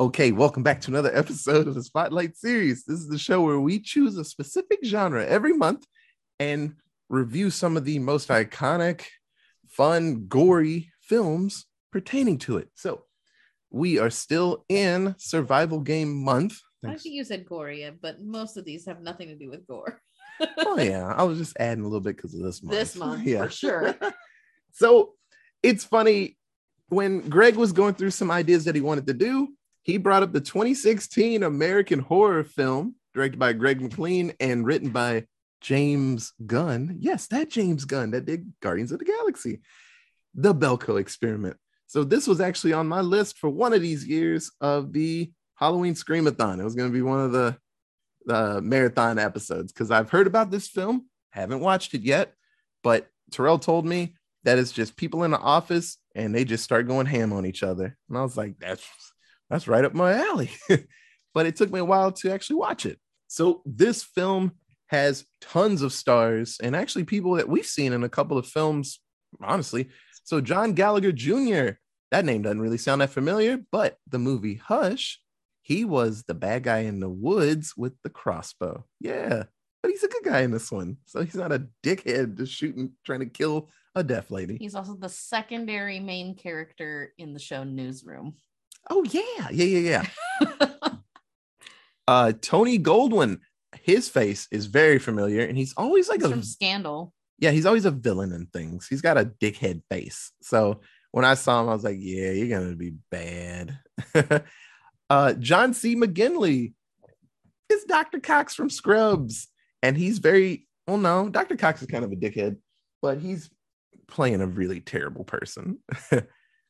Okay, welcome back to another episode of the Spotlight series. This is the show where we choose a specific genre every month and review some of the most iconic, fun, gory films pertaining to it. So, we are still in survival game month. I think you said Goria, but most of these have nothing to do with gore. Oh yeah, I was just adding a little bit because of this month. This month, yeah, for sure. so it's funny when Greg was going through some ideas that he wanted to do. He brought up the 2016 American horror film directed by Greg McLean and written by James Gunn. Yes, that James Gunn that did Guardians of the Galaxy, the Belko Experiment. So this was actually on my list for one of these years of the Halloween Screamathon. It was going to be one of the the marathon episodes because I've heard about this film, haven't watched it yet, but Terrell told me that it's just people in the office and they just start going ham on each other. And I was like, that's that's right up my alley. but it took me a while to actually watch it. So this film has tons of stars and actually people that we've seen in a couple of films, honestly. So John Gallagher Jr., that name doesn't really sound that familiar, but the movie Hush, he was the bad guy in the woods with the crossbow. Yeah, but he's a good guy in this one. So he's not a dickhead just shooting, trying to kill a deaf lady. He's also the secondary main character in the show Newsroom. Oh yeah, yeah, yeah, yeah. uh, Tony Goldwyn, his face is very familiar, and he's always like He's a Scandal. yeah, he's always a villain in things. He's got a dickhead face. So when I saw him, I was like, yeah, you're gonna be bad. uh, John C. McGinley is Dr. Cox from Scrubs, and he's very well. No, Dr. Cox is kind of a dickhead, but he's playing a really terrible person.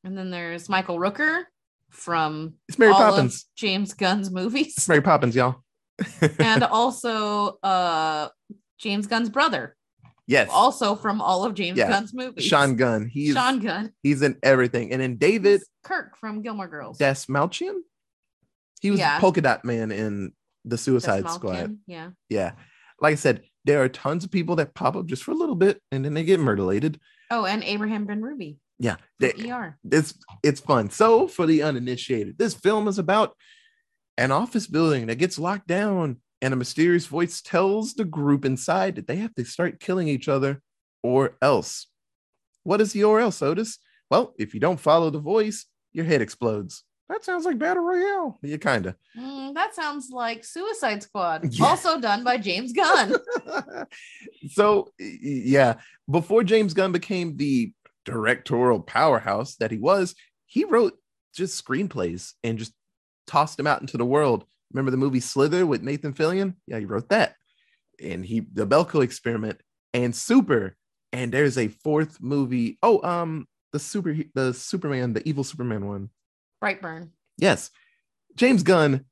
And then there's Michael Rooker from it's Mary all of Poppins. James Gunn's movies. It's Mary Poppins, y'all. and also uh James Gunn's brother, yes, also from all of James Yeah. Gunn's movies. Sean Gunn. He's Sean Gunn. he's in everything. And then David He's Kirk from Gilmore Girls. Dastmalchian, he was Yeah. Polka Dot Man in the Suicide Squad. Yeah. Yeah. Like I said, there are tons of people that pop up just for a little bit and then they get murderlated. Oh, and Abraham Benrubi. Yeah. They, ER. it's it's fun. So for the uninitiated, this film is about an office building that gets locked down, and a mysterious voice tells the group inside that they have to start killing each other or else. What is the or else, Otis? Well, if you don't follow the voice, your head explodes. That sounds like Battle Royale. Yeah, kind of. Mm, that sounds like Suicide Squad, Yeah. also done by James Gunn. so yeah, before James Gunn became the directorial powerhouse that he was, he wrote just screenplays and just tossed them out into the world. Remember the movie Slither with Nathan Fillion? Yeah, he wrote that. And he the Belko experiment and Super. And there's a fourth movie. Oh, um, the super the Superman, the evil Superman one. Brightburn. Yes. James Gunn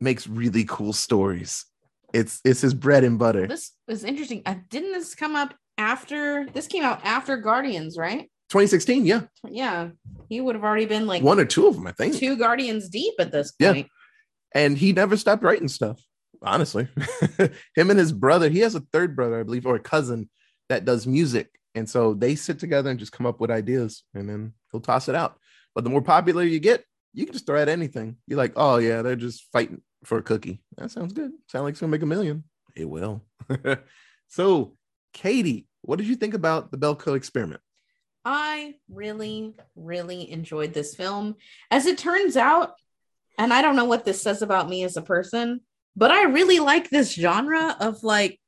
makes really cool stories. It's it's his bread and butter. This is interesting. Uh, didn't this come up after this came out after Guardians, right? 2016, yeah. Yeah. He would have already been like One or two of them, I think. two Guardians deep at this point. Yeah. And he never stopped writing stuff, honestly. Him and his brother, he has a third brother, I believe, or a cousin that does music. And so they sit together and just come up with ideas and then he'll toss it out. But the more popular you get, you can just throw out anything. You're like, oh, yeah, they're just fighting for a cookie. That sounds good. Sound like it's going to make a million. It will. so, Katie, what did you think about the Belko experiment? I really, really enjoyed this film. As it turns out, and I don't know what this says about me as a person, but I really like this genre of like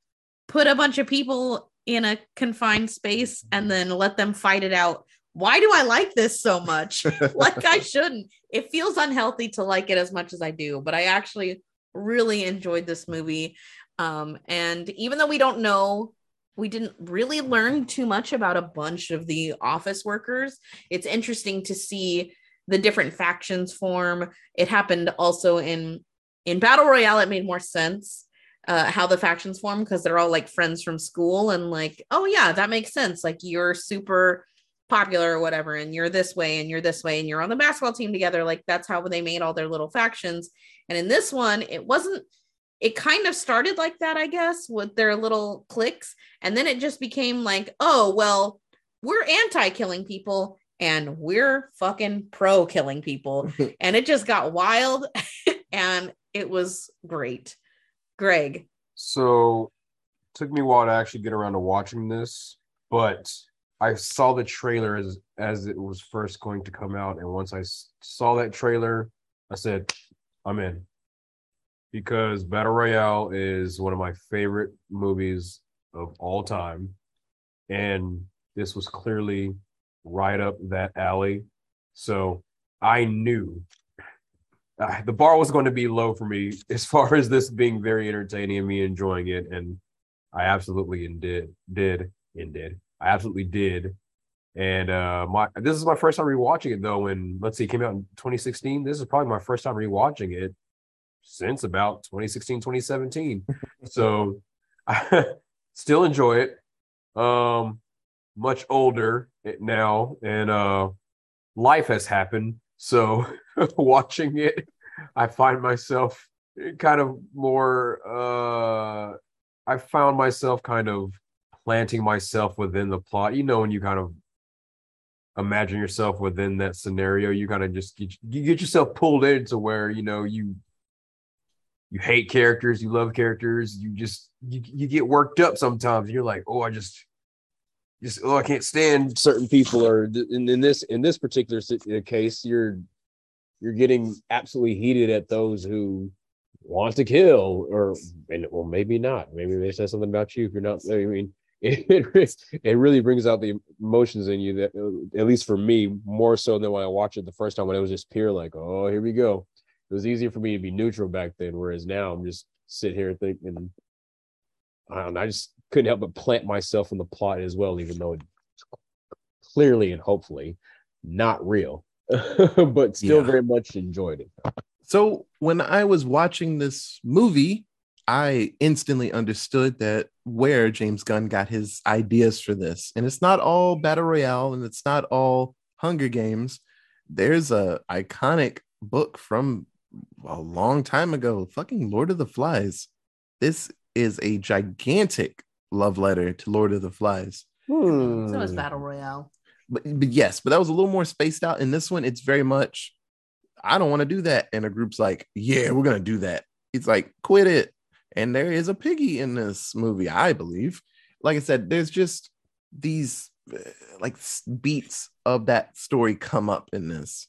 put a bunch of people in a confined space and then let them fight it out. Why do I like this so much? like I shouldn't. It feels unhealthy to like it as much as I do, but I actually really enjoyed this movie. Um, and even though we don't know, we didn't really learn too much about a bunch of the office workers. It's interesting to see the different factions form. It happened also in in Battle Royale. It made more sense uh, how the factions form because they're all like friends from school and like, oh yeah, that makes sense. Like you're super popular or whatever and you're this way and you're this way and you're on the basketball team together like that's how they made all their little factions and in this one it wasn't it kind of started like that i guess with their little clicks. and then it just became like oh well we're anti killing people and we're fucking pro killing people. and it just got wild and it was great. Greg. So took me a while to actually get around to watching this, but I saw the trailer as as it was first going to come out, and once I saw that trailer, I said, "I'm in," because Battle Royale is one of my favorite movies of all time, and this was clearly right up that alley. So I knew uh, the bar was going to be low for me as far as this being very entertaining and me enjoying it, and I absolutely did did and did. I absolutely did. And uh my this is my first time rewatching it though. And let's see, it came out in 2016. This is probably my first time rewatching it since about 2016, 2017. so I still enjoy it. Um much older now and uh life has happened. So watching it, I find myself kind of more uh I found myself kind of planting myself within the plot. You know, when you kind of imagine yourself within that scenario, you kind of just get, you get yourself pulled into where you know you you hate characters, you love characters, you just you, you get worked up sometimes. You're like, oh, I just just oh, I can't stand certain people. Or in, in this in this particular uh, case, you're you're getting absolutely heated at those who want to kill, or and well, maybe not. Maybe they said something about you if you're not. I mean, it, it really brings out the emotions in you that at least for me more so than when I watched it the first time when it was just pure like oh here we go it was easier for me to be neutral back then whereas now I'm just sit here thinking I don't know I just couldn't help but plant myself in the plot as well even though it's clearly and hopefully not real but still yeah. very much enjoyed it so when I was watching this movie I instantly understood that where James Gunn got his ideas for this. And it's not all Battle Royale and it's not all Hunger Games. There's a iconic book from a long time ago, fucking Lord of the Flies. This is a gigantic love letter to Lord of the Flies. Hmm. So is Battle Royale. But, but yes, but that was a little more spaced out. In this one, it's very much, I don't want to do that. And a group's like, yeah, we're going to do that. It's like, quit it and there is a piggy in this movie, I believe. Like I said, there's just these uh, like beats of that story come up in this.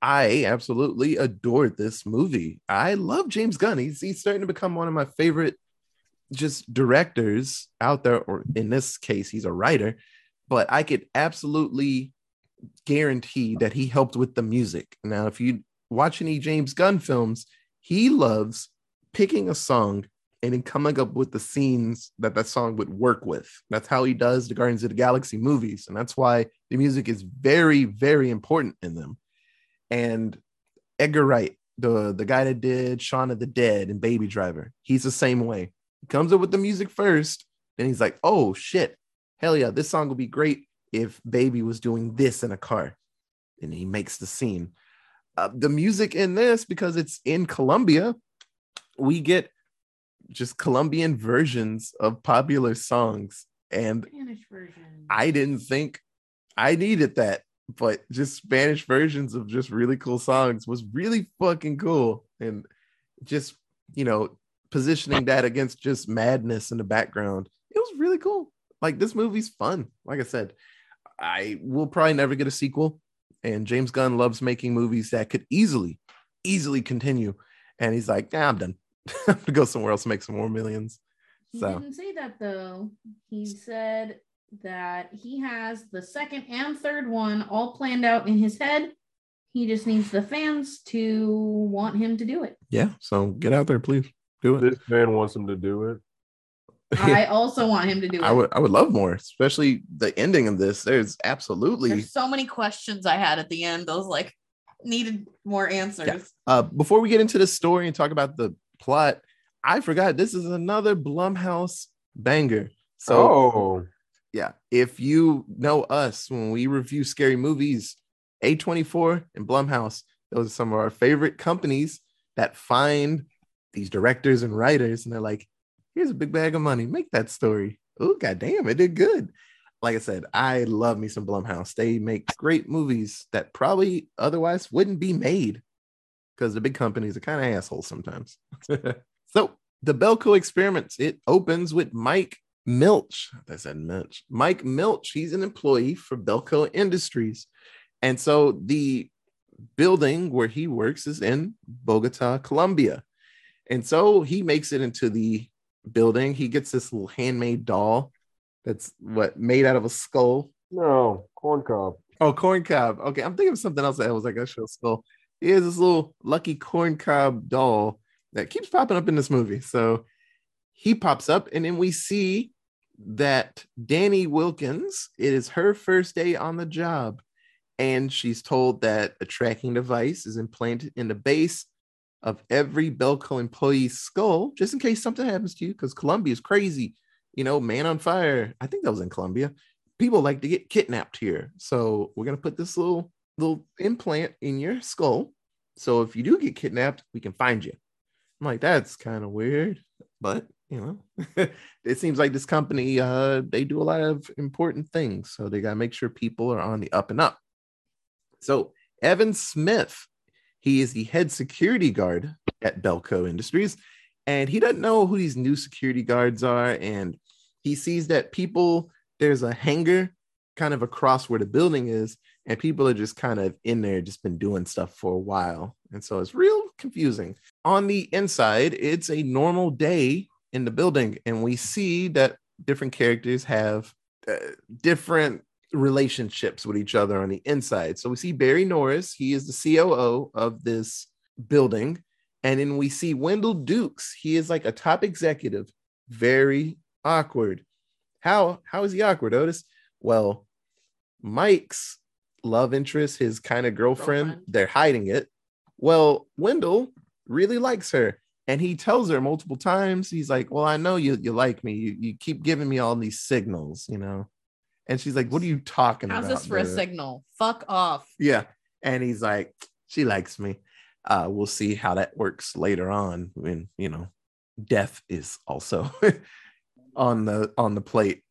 I absolutely adored this movie. I love James Gunn. He's he's starting to become one of my favorite just directors out there, or in this case, he's a writer. But I could absolutely guarantee that he helped with the music. Now, if you watch any James Gunn films, he loves picking a song and then coming up with the scenes that that song would work with. That's how he does the Guardians of the Galaxy movies, and that's why the music is very, very important in them. And Edgar Wright, the the guy that did Shaun of the Dead and Baby Driver, he's the same way. He comes up with the music first, then he's like, "Oh shit, hell yeah, this song would be great if Baby was doing this in a car," and he makes the scene. Uh, the music in this, because it's in Colombia, we get just Colombian versions of popular songs. And Spanish version. I didn't think I needed that, but just Spanish versions of just really cool songs was really fucking cool. And just, you know, positioning that against just madness in the background, it was really cool. Like this movie's fun. Like I said, I will probably never get a sequel. And James Gunn loves making movies that could easily, easily continue. And he's like, nah, I'm done. I have to go somewhere else make some more millions. He so. didn't say that though. He said that he has the second and third one all planned out in his head. He just needs the fans to want him to do it. Yeah. So get out there, please. Do it. This fan wants him to do it. I also want him to do it. I would I would love more, especially the ending of this. There's absolutely There's so many questions I had at the end. Those like needed more answers. Yeah. Uh, before we get into the story and talk about the plot. I forgot this is another Blumhouse banger. So, oh. Yeah, if you know us when we review scary movies, A24 and Blumhouse, those are some of our favorite companies that find these directors and writers, and they're like, here's a big bag of money, make that story. Oh, goddamn, it did good. like I said, I love me some Blumhouse. They make great movies that probably otherwise wouldn't be made because the big companies are kind of assholes sometimes. so the Belko experiments, it opens with Mike Milch. I said Milch. Mike Milch, he's an employee for Belko Industries. And so the building where he works is in Bogota, Colombia. And so he makes it into the building. He gets this little handmade doll that's what made out of a skull. No, corn cob. Oh, corn cob. Okay, I'm thinking of something else that was like a show skull. He has this little lucky corn cob doll that keeps popping up in this movie. So he pops up, and then we see that Danny Wilkins, it is her first day on the job. And she's told that a tracking device is implanted in the base of every Belko employee's skull, just in case something happens to you, because Colombia is crazy. You know, man on fire. I think that was in Colombia. People like to get kidnapped here. So we're gonna put this little little implant in your skull. So if you do get kidnapped, we can find you. I'm like, that's kind of weird, but you know, it seems like this company uh they do a lot of important things. So they gotta make sure people are on the up and up. So Evan Smith, he is the head security guard at Belko Industries, and he doesn't know who these new security guards are. And he sees that people, there's a hangar kind of across where the building is, and people are just kind of in there, just been doing stuff for a while. And so it's real confusing. On the inside, it's a normal day in the building, and we see that different characters have uh, different relationships with each other on the inside. So we see Barry Norris, he is the COO of this building. And then we see Wendell Dukes, he is like a top executive, very awkward. How how is he awkward, Otis? Well, Mike's love interest, his kind of girlfriend, Girlfriend. they're hiding it. Well, Wendell really likes her. And he tells her multiple times, he's like, Well, I know you you like me. You, you keep giving me all these signals, you know. And she's like, What are you talking How's about? this for a signal? Fuck off. Yeah. And he's like, She likes me. Uh, we'll see how that works later on when you know death is also on the on the plate.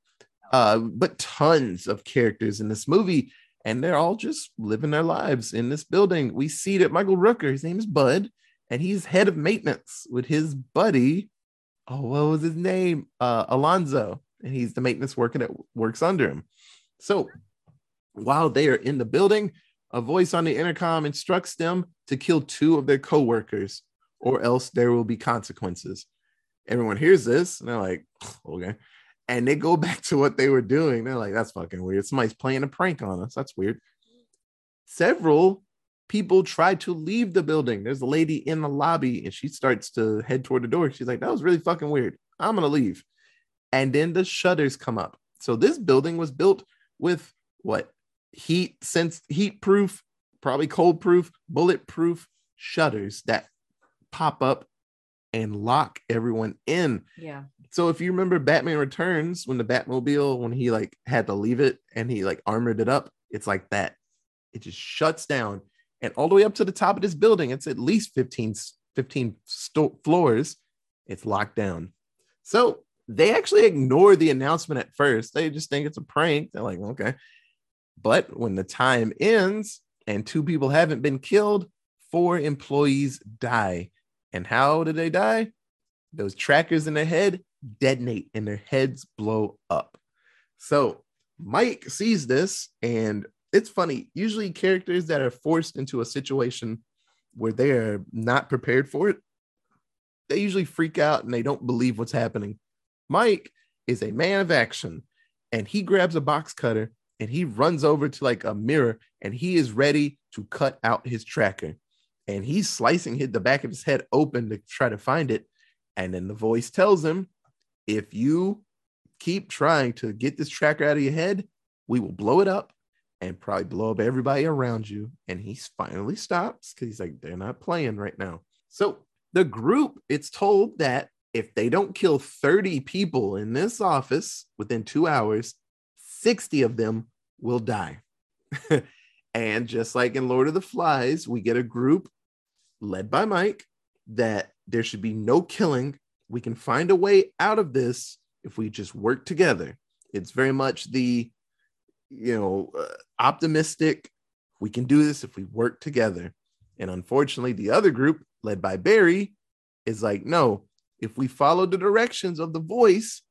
Uh, but tons of characters in this movie, and they're all just living their lives in this building. We see that Michael Rooker, his name is Bud, and he's head of maintenance with his buddy. Oh, what was his name? Uh, Alonzo, and he's the maintenance worker that works under him. So while they are in the building, a voice on the intercom instructs them to kill two of their coworkers, or else there will be consequences. Everyone hears this, and they're like, okay. And they go back to what they were doing. They're like, that's fucking weird. Somebody's playing a prank on us. That's weird. Several people try to leave the building. There's a lady in the lobby, and she starts to head toward the door. She's like, that was really fucking weird. I'm gonna leave. And then the shutters come up. So this building was built with what heat sense heat proof, probably cold proof, bulletproof shutters that pop up and lock everyone in. Yeah. So if you remember Batman Returns when the Batmobile when he like had to leave it and he like armored it up, it's like that. It just shuts down and all the way up to the top of this building, it's at least 15 15 sto- floors. It's locked down. So they actually ignore the announcement at first. They just think it's a prank. They're like, okay. But when the time ends and two people haven't been killed, four employees die. And how did they die? Those trackers in their head detonate and their heads blow up. So Mike sees this, and it's funny. Usually, characters that are forced into a situation where they are not prepared for it, they usually freak out and they don't believe what's happening. Mike is a man of action, and he grabs a box cutter and he runs over to like a mirror and he is ready to cut out his tracker. And he's slicing the back of his head open to try to find it. And then the voice tells him, if you keep trying to get this tracker out of your head, we will blow it up and probably blow up everybody around you. And he finally stops because he's like, they're not playing right now. So the group, it's told that if they don't kill 30 people in this office within two hours, 60 of them will die. and just like in Lord of the Flies, we get a group led by Mike that there should be no killing. We can find a way out of this if we just work together. It's very much the you know, uh, optimistic. We can do this if we work together. And unfortunately, the other group, led by Barry, is like, no, if we follow the directions of the voice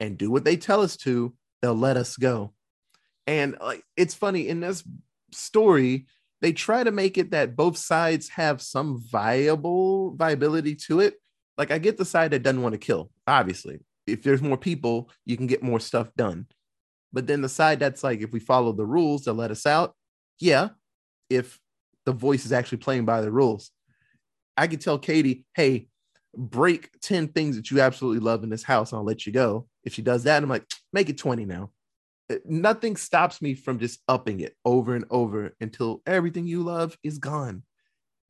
and do what they tell us to, they'll let us go. And like, it's funny in this story, they try to make it that both sides have some viable viability to it. Like, I get the side that doesn't want to kill, obviously. If there's more people, you can get more stuff done. But then the side that's like, if we follow the rules, they'll let us out. Yeah. If the voice is actually playing by the rules. I could tell Katie, hey, break 10 things that you absolutely love in this house, and I'll let you go. If she does that, I'm like, make it 20 now. Uh, Nothing stops me from just upping it over and over until everything you love is gone.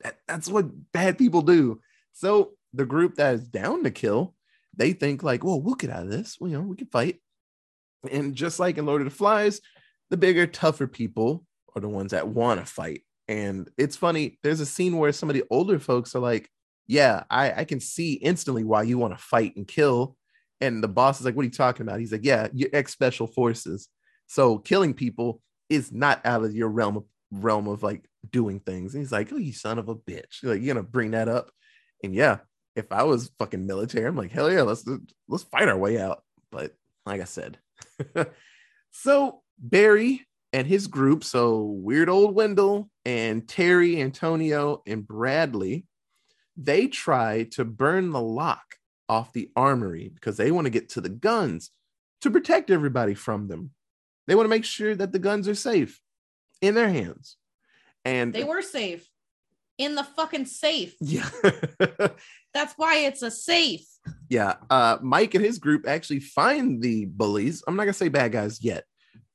That, that's what bad people do. So the group that is down to kill, they think like, well, we'll get out of this. Well, you know, we can fight. And just like in Lord of the Flies, the bigger, tougher people are the ones that want to fight. And it's funny, there's a scene where some of the older folks are like, Yeah, I, I can see instantly why you want to fight and kill. And the boss is like, What are you talking about? He's like, Yeah, you're ex special forces. So killing people is not out of your realm of realm of like doing things. And he's like, Oh, you son of a bitch. Like, you're gonna bring that up. And yeah, if I was fucking military, I'm like, hell yeah, let's let's fight our way out. But like I said, so Barry and his group, so weird old Wendell and Terry, Antonio, and Bradley, they try to burn the lock off the armory because they want to get to the guns to protect everybody from them. They want to make sure that the guns are safe in their hands. And They were safe in the fucking safe. yeah. That's why it's a safe. Yeah, uh, Mike and his group actually find the bullies. I'm not gonna say bad guys yet.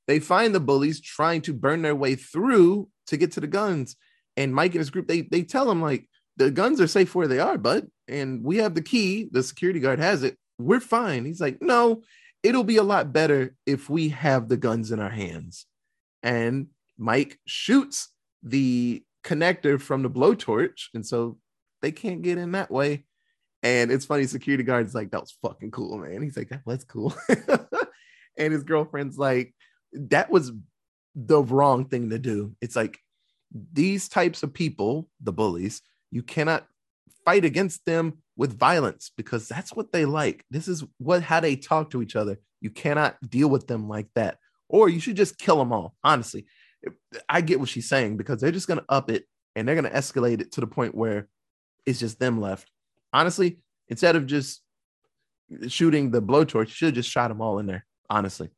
They find the bullies trying to burn their way through to get to the guns. And Mike and his group, they they tell him like the guns are safe where they are, bud, and we have the key. The security guard has it. We're fine. He's like, no, it'll be a lot better if we have the guns in our hands. And Mike shoots the connector from the blowtorch, and so they can't get in that way. And it's funny, security guard's like, that was fucking cool, man. He's like, that was cool. and his girlfriend's like, that was the wrong thing to do. It's like these types of people, the bullies, you cannot fight against them with violence because that's what they like. This is what how they talk to each other. You cannot deal with them like that. Or you should just kill them all. Honestly, I get what she's saying because they're just going to up it and they're going to escalate it to the point where it's just them left. Honestly, instead of just shooting the blowtorch, should have just shot them all in there. Honestly,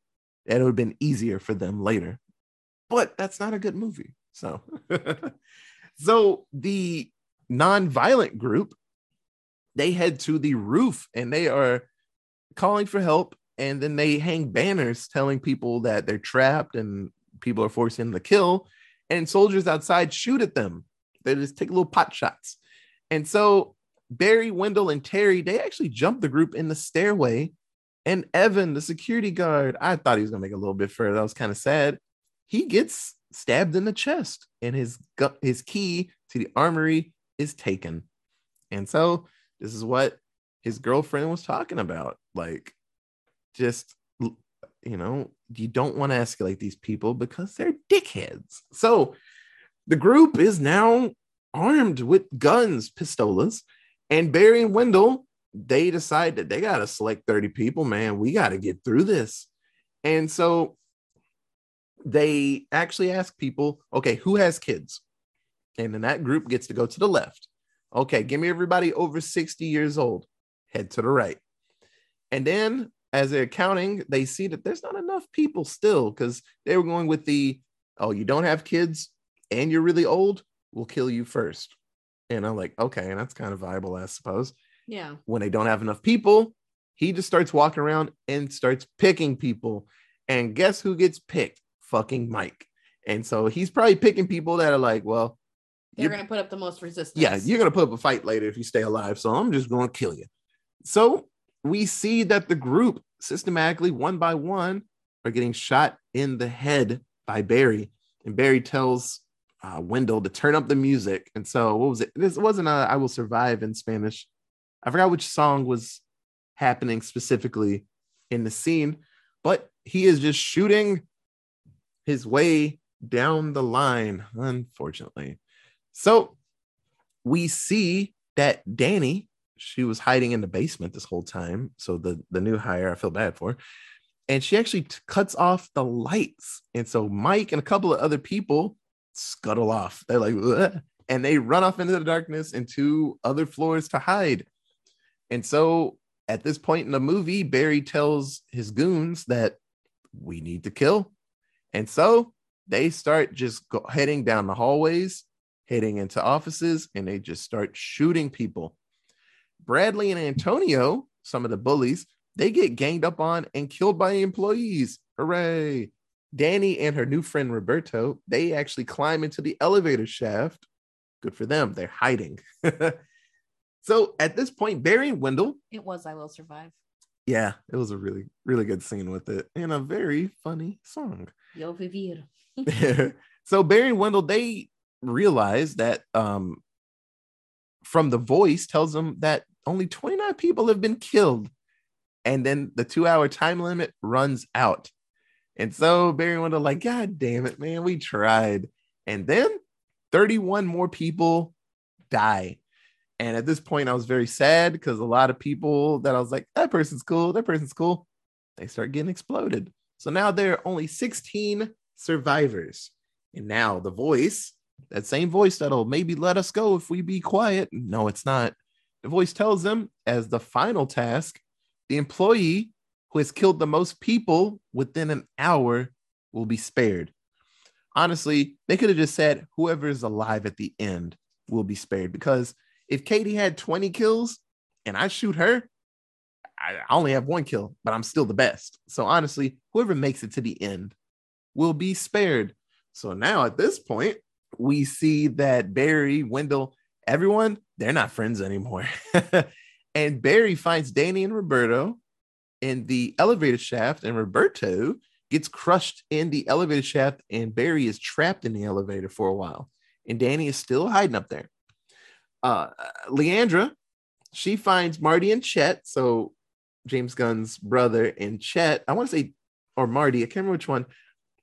it would have been easier for them later. But that's not a good movie. So, so the non-violent group they head to the roof and they are calling for help and then they hang banners telling people that they're trapped and people are forcing them to kill and soldiers outside shoot at them. They just take little pot shots. And so barry wendell and terry they actually jump the group in the stairway and evan the security guard i thought he was to make a little bit further. That was kind of sad. He gets stabbed in the chest and his gu- his key to the armory is taken. And so this is what his girlfriend was talking about like just you know you don't want to escalate these people because they're dickheads so the group is now armed with guns pistolas and barry and wendell they decide that they got to select 30 people man we got to get through this and so they actually ask people okay who has kids and then that group gets to go to the left Okay, give me everybody over 60 years old. Head to the right. And then as they're counting, they see that there's not enough people still because they were going with the oh, you don't have kids and you're really old, we'll kill you first. And I'm like, okay, and that's kind of viable, I suppose. Yeah. When they don't have enough people, he just starts walking around and starts picking people. And guess who gets picked? Fucking Mike. And so he's probably picking people that are like, well, They're Yep. gonna put up the most resistance. yeah, you're gonna put up a fight later if you stay alive. So I'm just gonna kill you. So we see that the group systematically, one by one, are getting shot in the head by Barry. And Barry tells uh, Wendell to turn up the music. And so what was it? This wasn't a I Will Survive in Spanish. I forgot which song was happening specifically in the scene, but he is just shooting his way down the line, unfortunately. So we see that Danny, she was hiding in the basement this whole time. So the, the new hire, I feel bad for. And she actually t- cuts off the lights. And so Mike and a couple of other people scuttle off. They're like, "Ugh," and they run off into the darkness into other floors to hide. And so at this point in the movie, Barry tells his goons that we need to kill. And so they start just go- heading down the hallways, heading into offices, and they just start shooting people. Bradley and Antonio, some of the bullies, they get ganged up on and killed by employees. Hooray. Danny and her new friend Roberto, they actually climb into the elevator shaft. Good for them. They're hiding. so at this point, Barry and Wendell, It was I Will Survive. yeah, it was a really, really good scene with it and a very funny song. Yo vivir. so Barry and Wendell, they realize that um from the voice tells them that only 29 people have been killed. And then the two hour time limit runs out. And so Barry Wendell, like, God damn it, man, we tried. And then 31 more people die. And at this point, I was very sad because a lot of people that I was like, that person's cool, that person's cool, they start getting exploded. So now there are only 16 survivors. And now the voice, that same voice that'll maybe let us go if we be quiet. No, it's not. The voice tells them as the final task, the employee who has killed the most people within an hour will be spared. Honestly, they could have just said whoever is alive at the end will be spared because if Katie had 20 kills and I shoot her, I only have one kill, but I'm still the best. So honestly, whoever makes it to the end will be spared. So now at this point, we see that Barry, Wendell, everyone, they're not friends anymore. and Barry finds Danny and Roberto in the elevator shaft, and Roberto gets crushed in the elevator shaft, and Barry is trapped in the elevator for a while. And Danny is still hiding up there. Uh, Leandra, she finds Marty and Chet. So James Gunn's brother and Chet, I want to say, or Marty, I can't remember which one,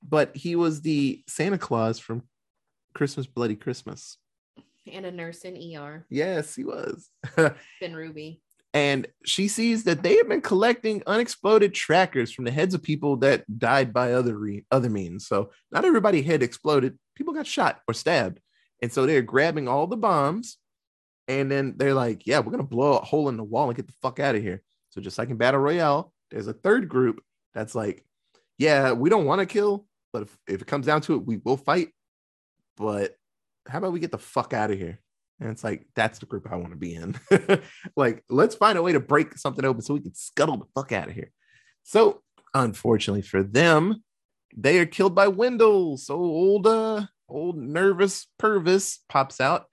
but he was the Santa Claus from Christmas Bloody Christmas. And a nurse in ER. Yes, he was. Benrubi. and she sees that they have been collecting unexploded trackers from the heads of people that died by other re- other means. So not everybody head exploded. People got shot or stabbed, and so they're grabbing all the bombs, and then they're like, "Yeah, we're gonna blow a hole in the wall and get the fuck out of here." So just like in Battle Royale, there's a third group that's like, "Yeah, we don't want to kill, but if, if it comes down to it, we will fight. But how about we get the fuck out of here?" And it's like, that's the group I want to be in. like, let's find a way to break something open so we can scuttle the fuck out of here. So, unfortunately for them, they are killed by Wendell. So old, uh, old nervous Purvis pops out,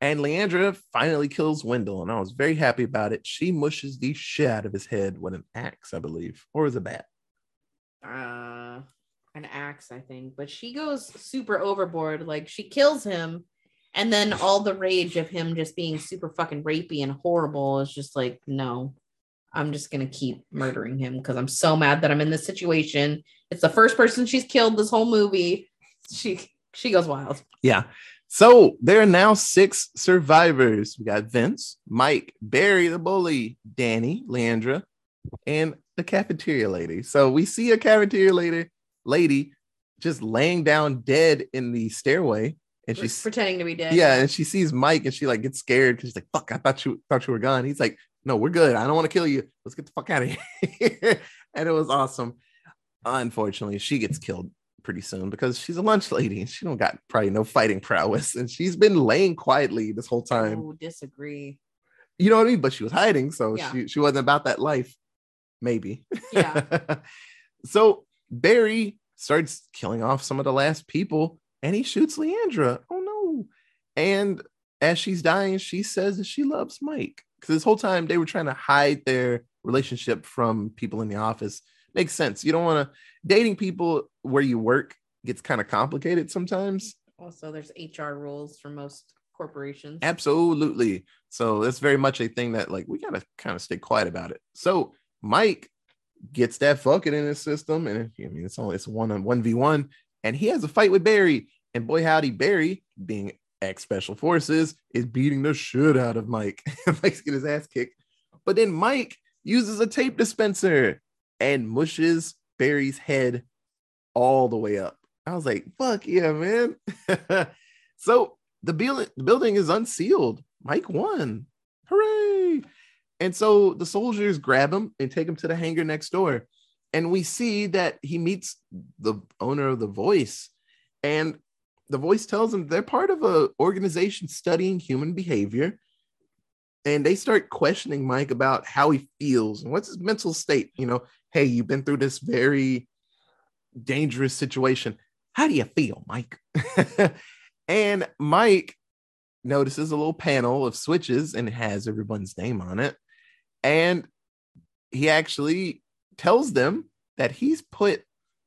and Leandra finally kills Wendell. And I was very happy about it. She mushes the shit out of his head with an axe, I believe, or is a bat. Uh an axe, I think. But she goes super overboard. Like she kills him. And then all the rage of him just being super fucking rapey and horrible is just like, no, I'm just gonna keep murdering him because I'm so mad that I'm in this situation. It's the first person she's killed this whole movie. She she goes wild. Yeah. So there are now six survivors. We got Vince, Mike, Barry the bully, Danny, Leandra, and the cafeteria lady. So we see a cafeteria lady, lady just laying down dead in the stairway, and she's pretending to be dead. yeah, and she sees Mike and she like gets scared because she's like, "Fuck, I thought you thought you were gone." He's like, "No, we're good. I don't want to kill you. Let's get the fuck out of here." and it was awesome. Unfortunately, she gets killed pretty soon because she's a lunch lady and she don't got probably no fighting prowess, and she's been laying quietly this whole time. Oh, disagree. You know what I mean? But she was hiding, so Yeah. she she wasn't about that life. Maybe. Yeah. so Barry starts killing off some of the last people, and he shoots Leandra. Oh no! And as she's dying, she says that she loves Mike because this whole time they were trying to hide their relationship from people in the office. Makes sense. You don't want to dating people where you work gets kind of complicated sometimes. Also, there's HR rules for most corporations. Absolutely. So that's very much a thing that like we gotta kind of stay quiet about it. So Mike gets that fucking in his system, and I mean it's only it's one on one v one, and he has a fight with Barry. And boy, howdy, Barry, being ex special forces, is beating the shit out of Mike. Mike's getting his ass kicked. But then Mike uses a tape dispenser and mushes Barry's head all the way up. I was like, fuck yeah, man. so the, building, the building is unsealed. Mike won. Hooray. And so the soldiers grab him and take him to the hangar next door. And we see that he meets the owner of the voice. And the voice tells him they're part of a organization studying human behavior. And they start questioning Mike about how he feels and what's his mental state. You know, hey, you've been through this very dangerous situation. How do you feel, Mike? and Mike notices a little panel of switches and has everyone's name on it. And he actually tells them that he's put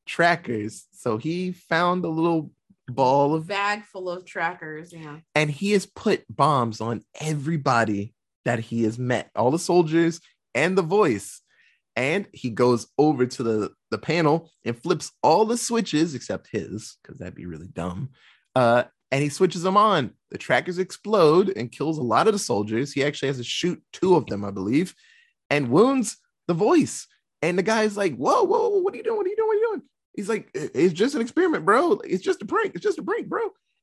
trackers. So he found a little ball of bag full of trackers. Yeah. And he has put bombs on everybody that he has met, all the soldiers and the voice. And he goes over to the, the panel and flips all the switches except his, because that'd be really dumb. Uh, and he switches them on. The trackers explode and kills a lot of the soldiers. He actually has to shoot two of them, I believe, and wounds the voice. And the guy's like, whoa, whoa, whoa, what are you doing? What are you doing? What are you doing? He's like, it's just an experiment, bro. It's just a prank. It's just a prank, bro.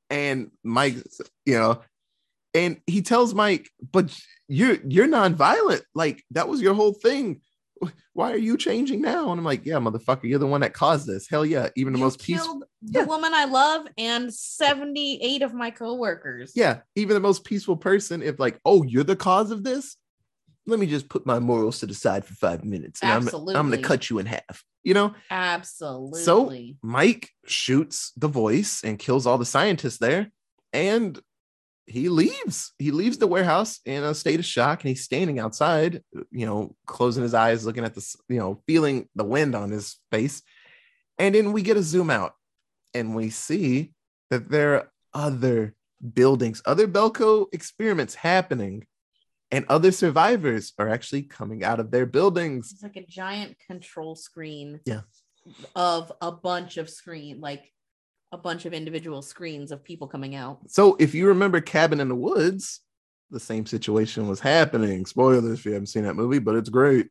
And Mike, you know, and he tells Mike, but you're you're non-violent. Like that was your whole thing. Why are you changing now? And I'm like, yeah, motherfucker, you're the one that caused this. Hell yeah. Even the You most peaceful killed the Yeah. woman I love and 78 of my coworkers. yeah, even the most peaceful person, if like, oh, you're the cause of this, let me just put my morals to the side for five minutes. And I'm, I'm gonna cut you in half. You know, Absolutely. So Mike shoots the voice and kills all the scientists there, and he leaves. He leaves the warehouse in a state of shock, and he's standing outside, you know, closing his eyes, looking at the, you know, feeling the wind on his face. And then we get a zoom out, and we see that there are other buildings, other Belko experiments happening, and other survivors are actually coming out of their buildings. It's like a giant control screen. Yeah. Of a bunch of screen, like a bunch of individual screens of people coming out. So if you remember Cabin in the Woods, the same situation was happening. Spoilers if you haven't seen that movie, but it's great.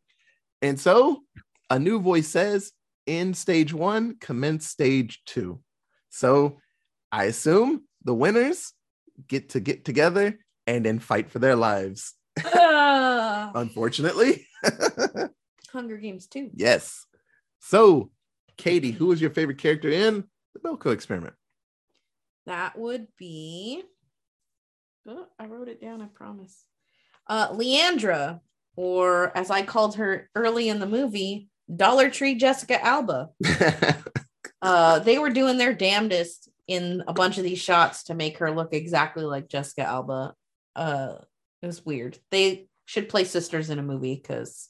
And so a new voice says in stage one, commence stage two. So I assume the winners get to get together and then fight for their lives. Ah, Unfortunately. Hunger Games too. yes. So, Katie, who was your favorite character in the Belko experiment? That would be. Oh, I wrote it down. I promise. Uh, Leandra, or as I called her early in the movie, Dollar Tree Jessica Alba. Uh, they were doing their damnedest in a bunch of these shots to make her look exactly like Jessica Alba. Uh, it was weird. They should play sisters in a movie because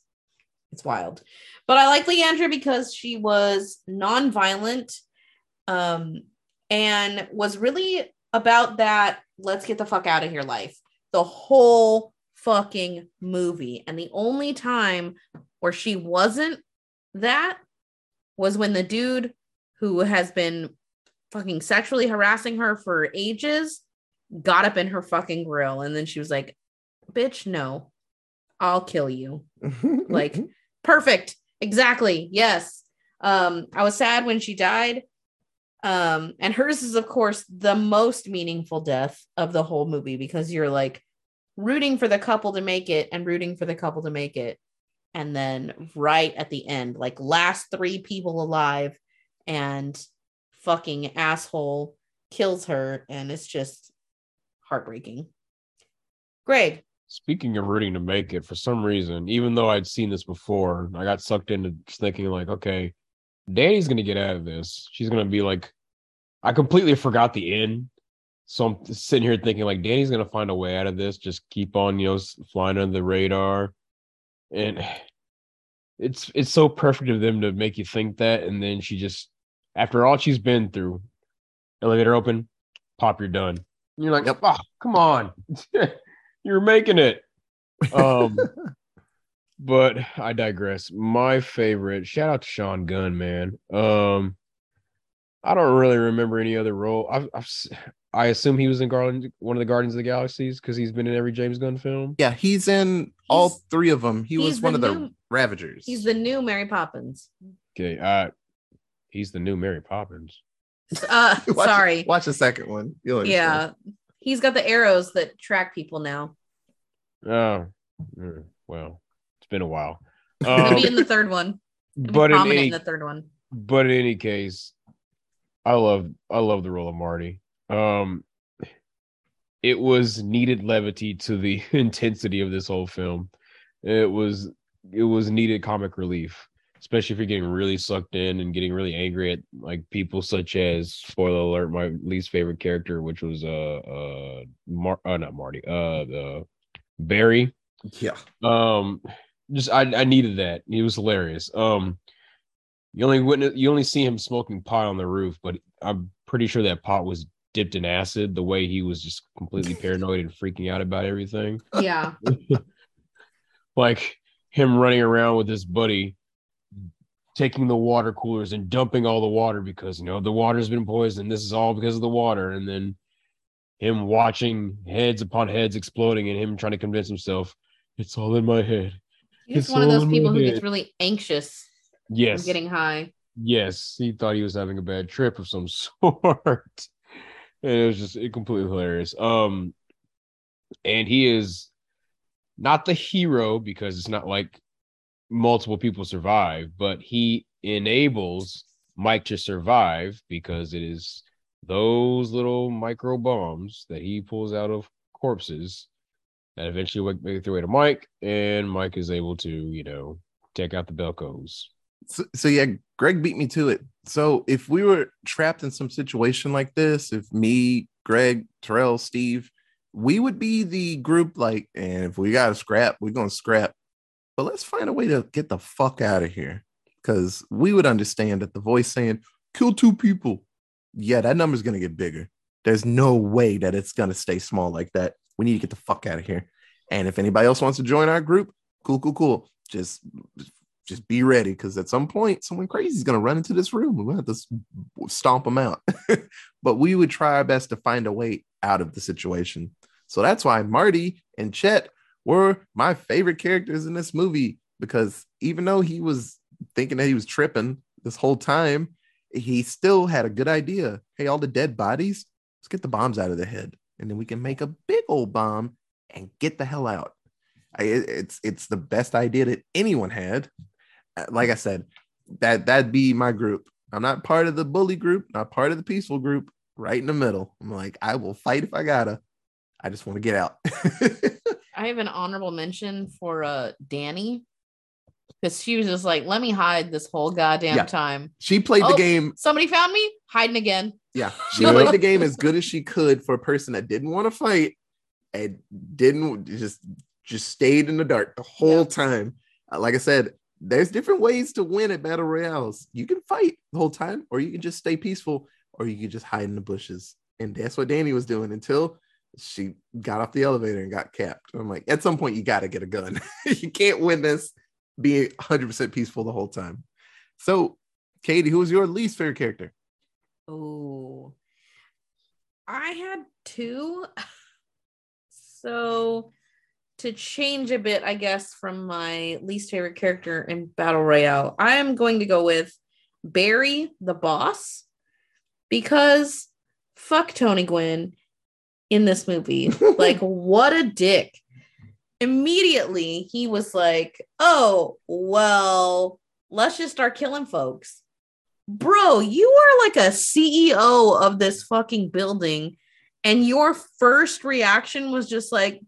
it's wild. But I like Leandra because she was non-violent um, and was really about that let's get the fuck out of here life. The whole fucking movie. And the only time where she wasn't that was when the dude who has been fucking sexually harassing her for ages got up in her fucking grill. And then she was like bitch no i'll kill you. Like perfect. Exactly. Yes. Um i was sad when she died um and hers is of course the most meaningful death of the whole movie because you're like rooting for the couple to make it and rooting for the couple to make it. And then right at the end like last three people alive and fucking asshole kills her and it's just heartbreaking. Greg. Speaking of rooting to make it, for some reason, even though I'd seen this before, I got sucked into thinking like, okay, Danny's gonna get out of this. She's gonna be like, I completely forgot the end, so I'm sitting here thinking like, Danny's gonna find a way out of this. Just keep on, you know, flying under the radar, and it's it's so perfect of them to make you think that, and then she just, after all she's been through, elevator open, pop, you're done. And you're like, Yep. oh, come on, you're making it. Um, but I digress. My favorite, shout out to Sean Gunn, man. Um, I don't really remember any other role. I've, I've s- I assume he was in Garland, one of the Guardians of the Galaxies, because he's been in every James Gunn film. Yeah, he's in all three of them. He was one the of the new- Ravagers. He's the new Mary Poppins. Okay, uh, he's the new Mary Poppins. Uh, Watch- sorry. Watch the second one. You'll. Yeah. He's got the arrows that track people now. Oh, mm, well, it's been a while. He'll Um, be in the third one. He'll be but in any, in the third one. but in any case, I love I love the role of Marty. Um, it was needed levity to the intensity of this whole film. It was it was needed comic relief, especially if you're getting really sucked in and getting really angry at like people such as spoiler alert, my least favorite character, which was uh uh Mar- uh not Marty, uh the Barry. Yeah. Um, just I I needed that. He was hilarious. Um, you only witness you only see him smoking pot on the roof, but I'm pretty sure that pot was dipped in acid. The way he was just completely paranoid and freaking out about everything, Yeah. like him running around with his buddy, taking the water coolers and dumping all the water because you know the water's been poisoned. This is all because of the water, and then him watching heads upon heads exploding and him trying to convince himself it's all in my head. He's one of those people who gets really anxious Yes. from getting high. Yes, he thought he was having a bad trip of some sort. and it was just it completely hilarious. Um and he is not the hero because it's not like multiple people survive, but he enables Mike to survive because it is those little micro bombs that he pulls out of corpses that eventually make- make their way to Mike, and Mike is able to, you know, take out the Belkos. So, so yeah, Greg beat me to it. So if we were trapped in some situation like this, if me, Greg, Terrell, Steve, we would be the group like, and if we got to scrap, we're gonna scrap. But let's find a way to get the fuck out of here. Because we would understand that the voice saying, kill two people. Yeah, that number's gonna get bigger. There's no way that it's gonna stay small like that. We need to get the fuck out of here. And if anybody else wants to join our group, cool, cool, cool. Just just be ready because at some point someone crazy is going to run into this room. We're going to have to stomp them out. but we would try our best to find a way out of the situation. So that's why Marty and Chet were my favorite characters in this movie because even though he was thinking that he was tripping this whole time, he still had a good idea. Hey, all the dead bodies, let's get the bombs out of the head and then we can make a big old bomb and get the hell out. It's it's the best idea that anyone had. Uh, Like I said, that that'd be my group. I'm not part of the bully group, not part of the peaceful group. Right in the middle. I'm like, I will fight if I gotta. I just want to get out. I have an honorable mention for uh Danny because she was just like, let me hide this whole goddamn Yeah. time. she played the Oh. game. Somebody found me, hiding again. Yeah, she played the game as good as she could for a person that didn't want to fight and didn't just just stayed in the dark the whole Yeah. time. Uh, Like I said, there's different ways to win at battle royales. You can fight the whole time, or you can just stay peaceful, or you can just hide in the bushes. And that's what Danny was doing until she got off the elevator and got capped. I'm like, at some point, you got to get a gun. you can't win this being 100% peaceful the whole time. So, Katie, who was your least favorite character? Oh, I had two. So to change a bit, I guess, from my least favorite character in Battle Royale, I am going to go with Barry the boss because fuck Tony Goldwyn in this movie. like, what a dick. Immediately, he was like, oh, well, let's just start killing folks bro, you are like a CEO of this fucking building, and your first reaction was just like,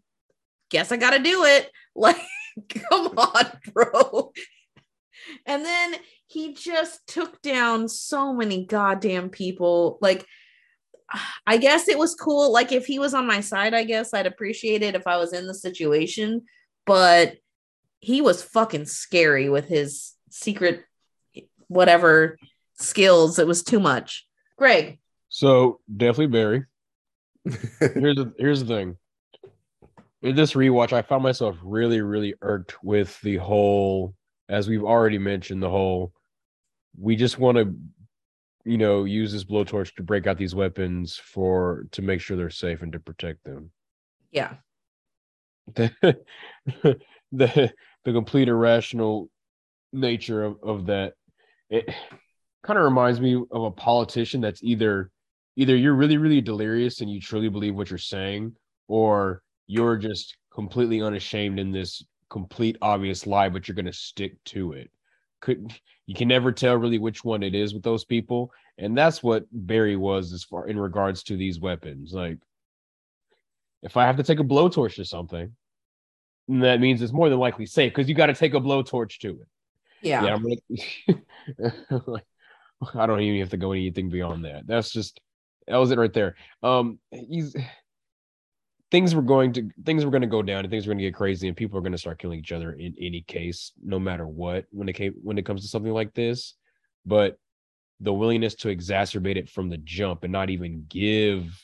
guess I gotta do it. Like, come on, bro. And then he just took down so many goddamn people. Like, I guess it was cool. Like, if he was on my side, I guess I'd appreciate it if I was in the situation, but he was fucking scary with his secret whatever skills. It was too much. Greg, So definitely Barry. here's the here's the thing. In this rewatch, I found myself really, really irked with the whole, as we've already mentioned, the whole we just want to you know, use this blowtorch to break out these weapons for to make sure they're safe and to protect them. Yeah. The the, the complete irrational nature of, of that it kind of reminds me of a politician that's either either you're really really delirious and you truly believe what you're saying or you're just completely unashamed in this complete obvious lie but you're going to stick to it could you can never tell really which one it is with those people and that's what barry was as far in regards to these weapons like if i have to take a blowtorch to something that means it's more than likely safe because you got to take a blowtorch to it Yeah. yeah, I'm like, like, I don't even have to go anything beyond that. That's just that was it right there. Um, he's things were going to things were going to go down and things were going to get crazy and people are going to start killing each other in any case, no matter what. When it came when it comes to something like this, but the willingness to exacerbate it from the jump and not even give,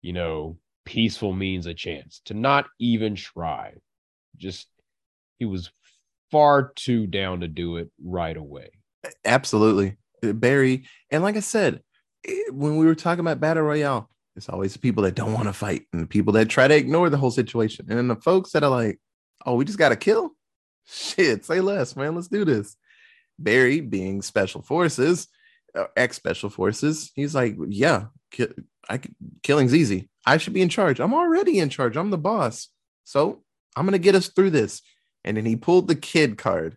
you know, peaceful means a chance to not even try. Just he was far too down to do it right away. Absolutely. Barry. And like I said, when we were talking about Battle Royale, it's always the people that don't want to fight and the people that try to ignore the whole situation. And then the folks that are like, oh, we just got to kill? Shit, say less, man. Let's do this. Barry, being special forces, uh, ex special forces, he's like, yeah, ki- I killing's easy. I should be in charge. I'm already in charge. I'm the boss. So I'm going to get us through this. And then he pulled the kid card.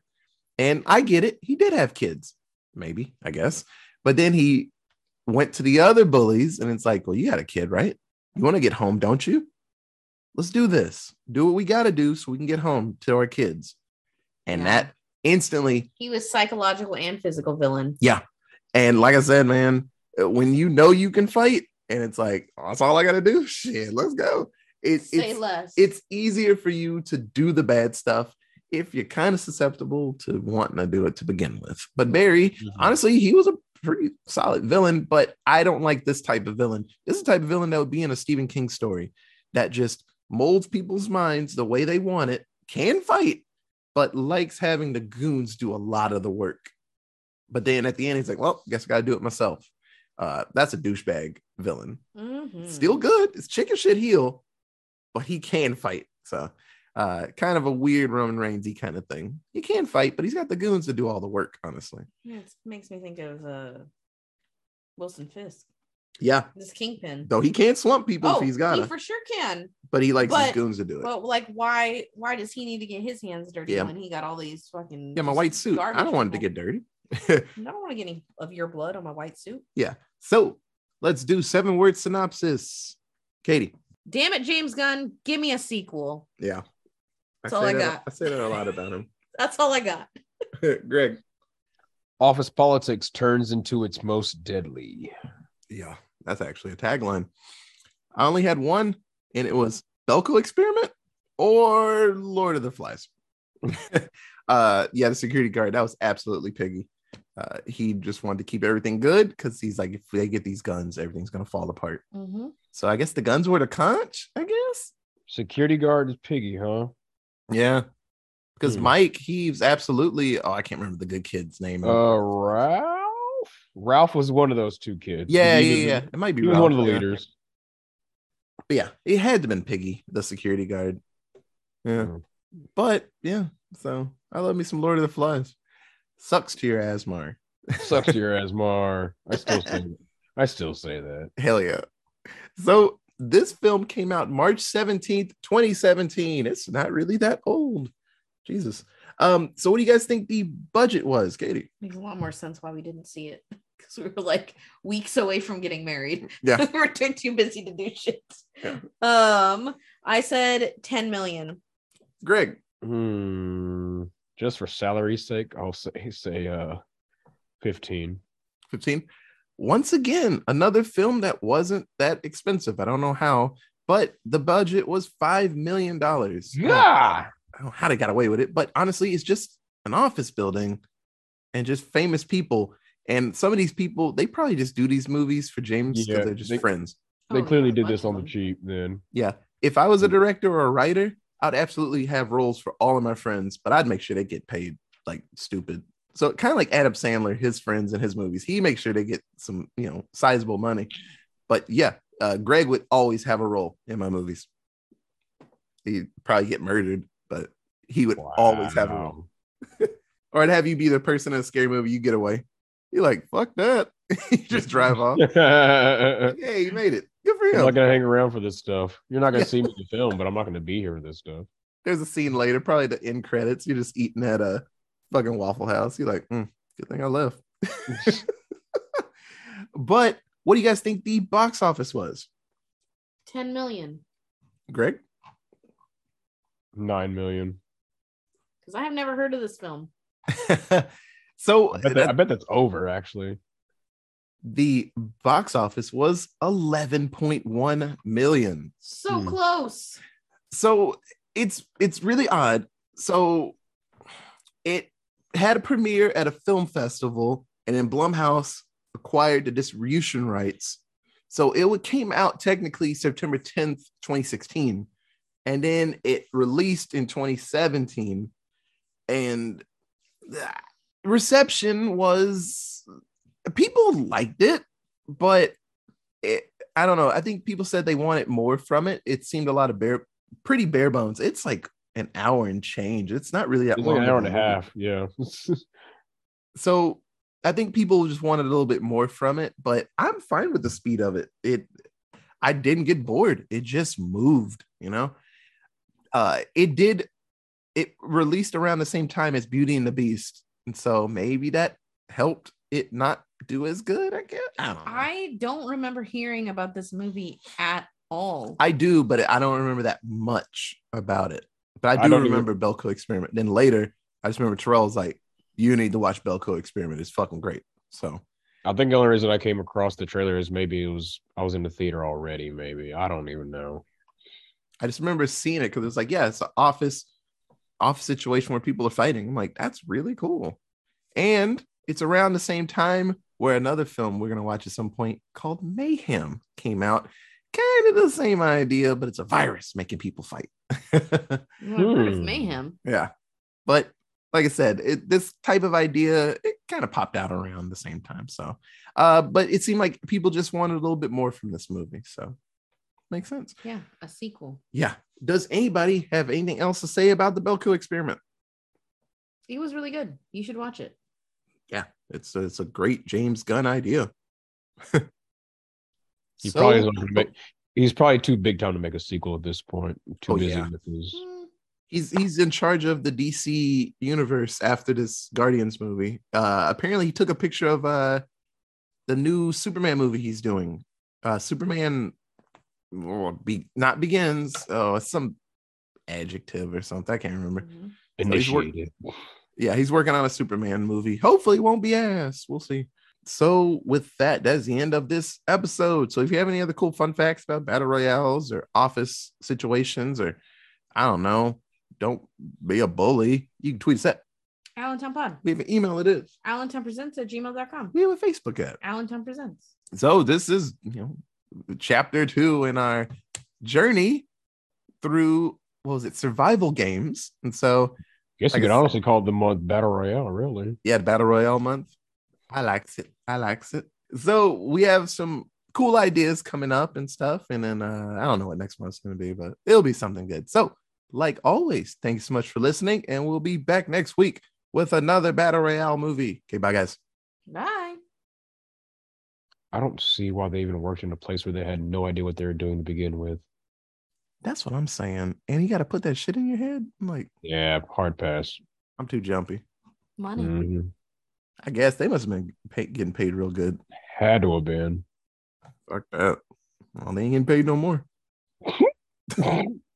And I get it. He did have kids maybe, I guess. But then he went to the other bullies and it's like, well, you got a kid, right? You want to get home, don't you? Let's do this. Do what we got to do so we can get home to our kids. And Yeah. that instantly, He was psychological and physical villain. Yeah. And like I said, man, uh, when you know you can fight and it's like, oh, that's all I got to do. Shit, let's go. It, Say it's, less. it's easier for you to do the bad stuff if you're kind of susceptible to wanting to do it to begin with. But Barry, honestly, he was a pretty solid villain, but I don't like this type of villain. This is the type of villain that would be in a Stephen King story that just molds people's minds the way they want it, can fight, but likes having the goons do a lot of the work. But then at the end, he's like, well, guess I got to do it myself. Uh, that's a douchebag villain. Mhm. Still good. It's chicken shit heel, but he can fight. So, uh, kind of a weird Roman Reigns kind of thing. He can fight, but he's got the goons to do all the work, honestly. Yeah, it makes me think of uh, Wilson Fisk, Yeah, this kingpin. though he can't slump people oh, if he's got he for sure can. but he likes his goons to do it. But like, why? Why does he need to get his hands dirty Yeah. when he got all these fucking? yeah, my white suit. I don't want it to get dirty. I don't want to get any of your blood on my white suit. Yeah. So let's do seven word synopsis. Katie. Damn it, James Gunn, give me a sequel. Yeah. That's all I say that- got. I say that a lot about him. That's all I got. Greg. Office politics turns into its most deadly. Yeah, that's actually a tagline. I only had one, and it was Belko experiment or Lord of the Flies. uh, yeah, the security guard that was absolutely piggy. Uh, he just wanted to keep everything good because he's like, if they get these guns, everything's gonna fall apart. Mm-hmm. So I guess the guns were the conch. I guess. Security guard is piggy, huh? Yeah, because Hmm. Mike he's absolutely. Oh, I can't remember the good kid's name. Uh, Ralph. Ralph was one of those two kids. yeah, yeah, yeah. It might be was one of the yeah. leaders. But yeah, it had to have been Piggy, the security guard. Yeah. Mm. But yeah, so I love me some Lord of the Flies. Sucks to your Asmar. Sucks to your Asmar. I still say I still say that. Hell yeah. So this film came out March 17th, 2017. It's not really that old. Jesus. Um, so what do you guys think the budget was, Katie? Makes a lot more sense why we didn't see it because we were like weeks away from getting married. Yeah. we were too, too busy to do shit. Yeah. Um, I said 10 million. Greg. Hmm. Just for salary's sake, I'll say say uh 15. 15. Once again, another film that wasn't that expensive. I don't know how, but the budget was five million dollars. Oh, yeah. I don't know how they got away with it, but honestly, it's just an office building and just famous people. And some of these people, they probably just do these movies for James because Yeah, they're just they- friends. They Oh, clearly did this on the cheap then. Yeah. If I was a director or a writer, I'd absolutely have roles for all of my friends, but I'd make sure they get paid like stupid. So kind of like Adam Sandler, his friends and his movies, he makes sure they get some, you know, sizable money. But yeah, uh, Greg would always have a role in my movies. He'd probably get murdered, but he would always have a role. Or I'd have you be the person in a scary movie, you get away. You're like, fuck that. you just drive off. Hey, you made it. Good for you. I'm not gonna hang around for this stuff. You're not gonna see me in the film, but I'm not gonna be here for this stuff. There's a scene later, probably the end credits. You're just eating at a fucking Waffle House. You're like, "Mm, good thing I left. but what do you guys think the box office was? 10 million. Greg? Nine million. Because I have never heard of this film. so I bet, that, that- I bet that's over actually. the box office was 11.1 million. So Hmm. close. So it's it's really odd. So it had a premiere at a film festival, and then Blumhouse acquired the distribution rights. So it came out technically September 10th, 2016, and then it released in 2017. And the reception was people liked it, but it, I don't know. I think people said they wanted more from it. It seemed a lot of bare, pretty bare bones. It's like an hour and change. It's not really that It's like long an hour and a half. Yeah. So I think people just wanted a little bit more from it, but I'm fine with the speed of it. It I didn't get bored. It just moved, you know. Uh it did it released around the same time as Beauty and the Beast. And so maybe that helped it not do as good, I guess. I don't know. I don't remember hearing about this movie at all. I do, but I don't remember that much about it. But I I do even- remember Belko Experiment. Then later, I just remember Terrell Terrell's like, "You need to watch Belko Experiment. It's fucking great." So I think the only reason I came across the trailer is maybe it was I was in the theater already. Maybe I don't even know. I just remember seeing it because it was like, yeah, it's an office office situation where people are fighting. I'm like, that's really cool. And it's around the same time where another film we're gonna watch at some point called Mayhem came out. Kind of the same idea, but it's a virus making people fight. You know, I've heard of Hmm. mayhem. yeah. But like I said, it, this type of idea, it kind of popped out around the same time. So, uh, but it seemed like people just wanted a little bit more from this movie. So, makes sense. Yeah, a sequel. Yeah. Does anybody have anything else to say about the Belko experiment? It was really good. You should watch it. Yeah, it's a, it's a great James Gunn idea. He So- probably isn't gonna make. He's probably too big time to make a sequel at this point. Too Oh, busy yeah. with his. Mm, he's he's in charge of the DC universe after this Guardians movie. Uh apparently he took a picture of uh the new Superman movie he's doing. Uh Superman oh, be, not begins. Oh, some adjective or something. I can't remember. mhm. So he's work- Yeah, he's working on a Superman movie. Hopefully, it won't be ass. We'll see. So, with that, that's the end of this episode. So, if you have any other cool fun facts about battle royales or office situations, or I don't know, don't be a bully, you can tweet us at. Allentown Pod. We have an email. It is. Allentown Presents at gmail.com. We have a Facebook at. Allentown Presents. So, this is you know chapter two in our journey through what was it survival games, and so I Guess I you could guess- honestly call it the month battle royale. Really. yeah, battle royale month. I likes it. I likes it. So we have some cool ideas coming up and stuff, and then uh, I don't know what next month's going to be, but it'll be something good. So, like always, thanks so much for listening, and we'll be back next week with another battle royale movie. Okay, bye guys. Bye. I don't see why they even worked in a place where they had no idea what they were doing to begin with. That's what I'm saying. And you got to put that shit in your head. I'm like, Yeah, hard pass. I'm too jumpy. Money. Mhm. I guess they must have been pay- getting paid real good. Had to have been. Fuck that. Well, they ain't getting paid no more.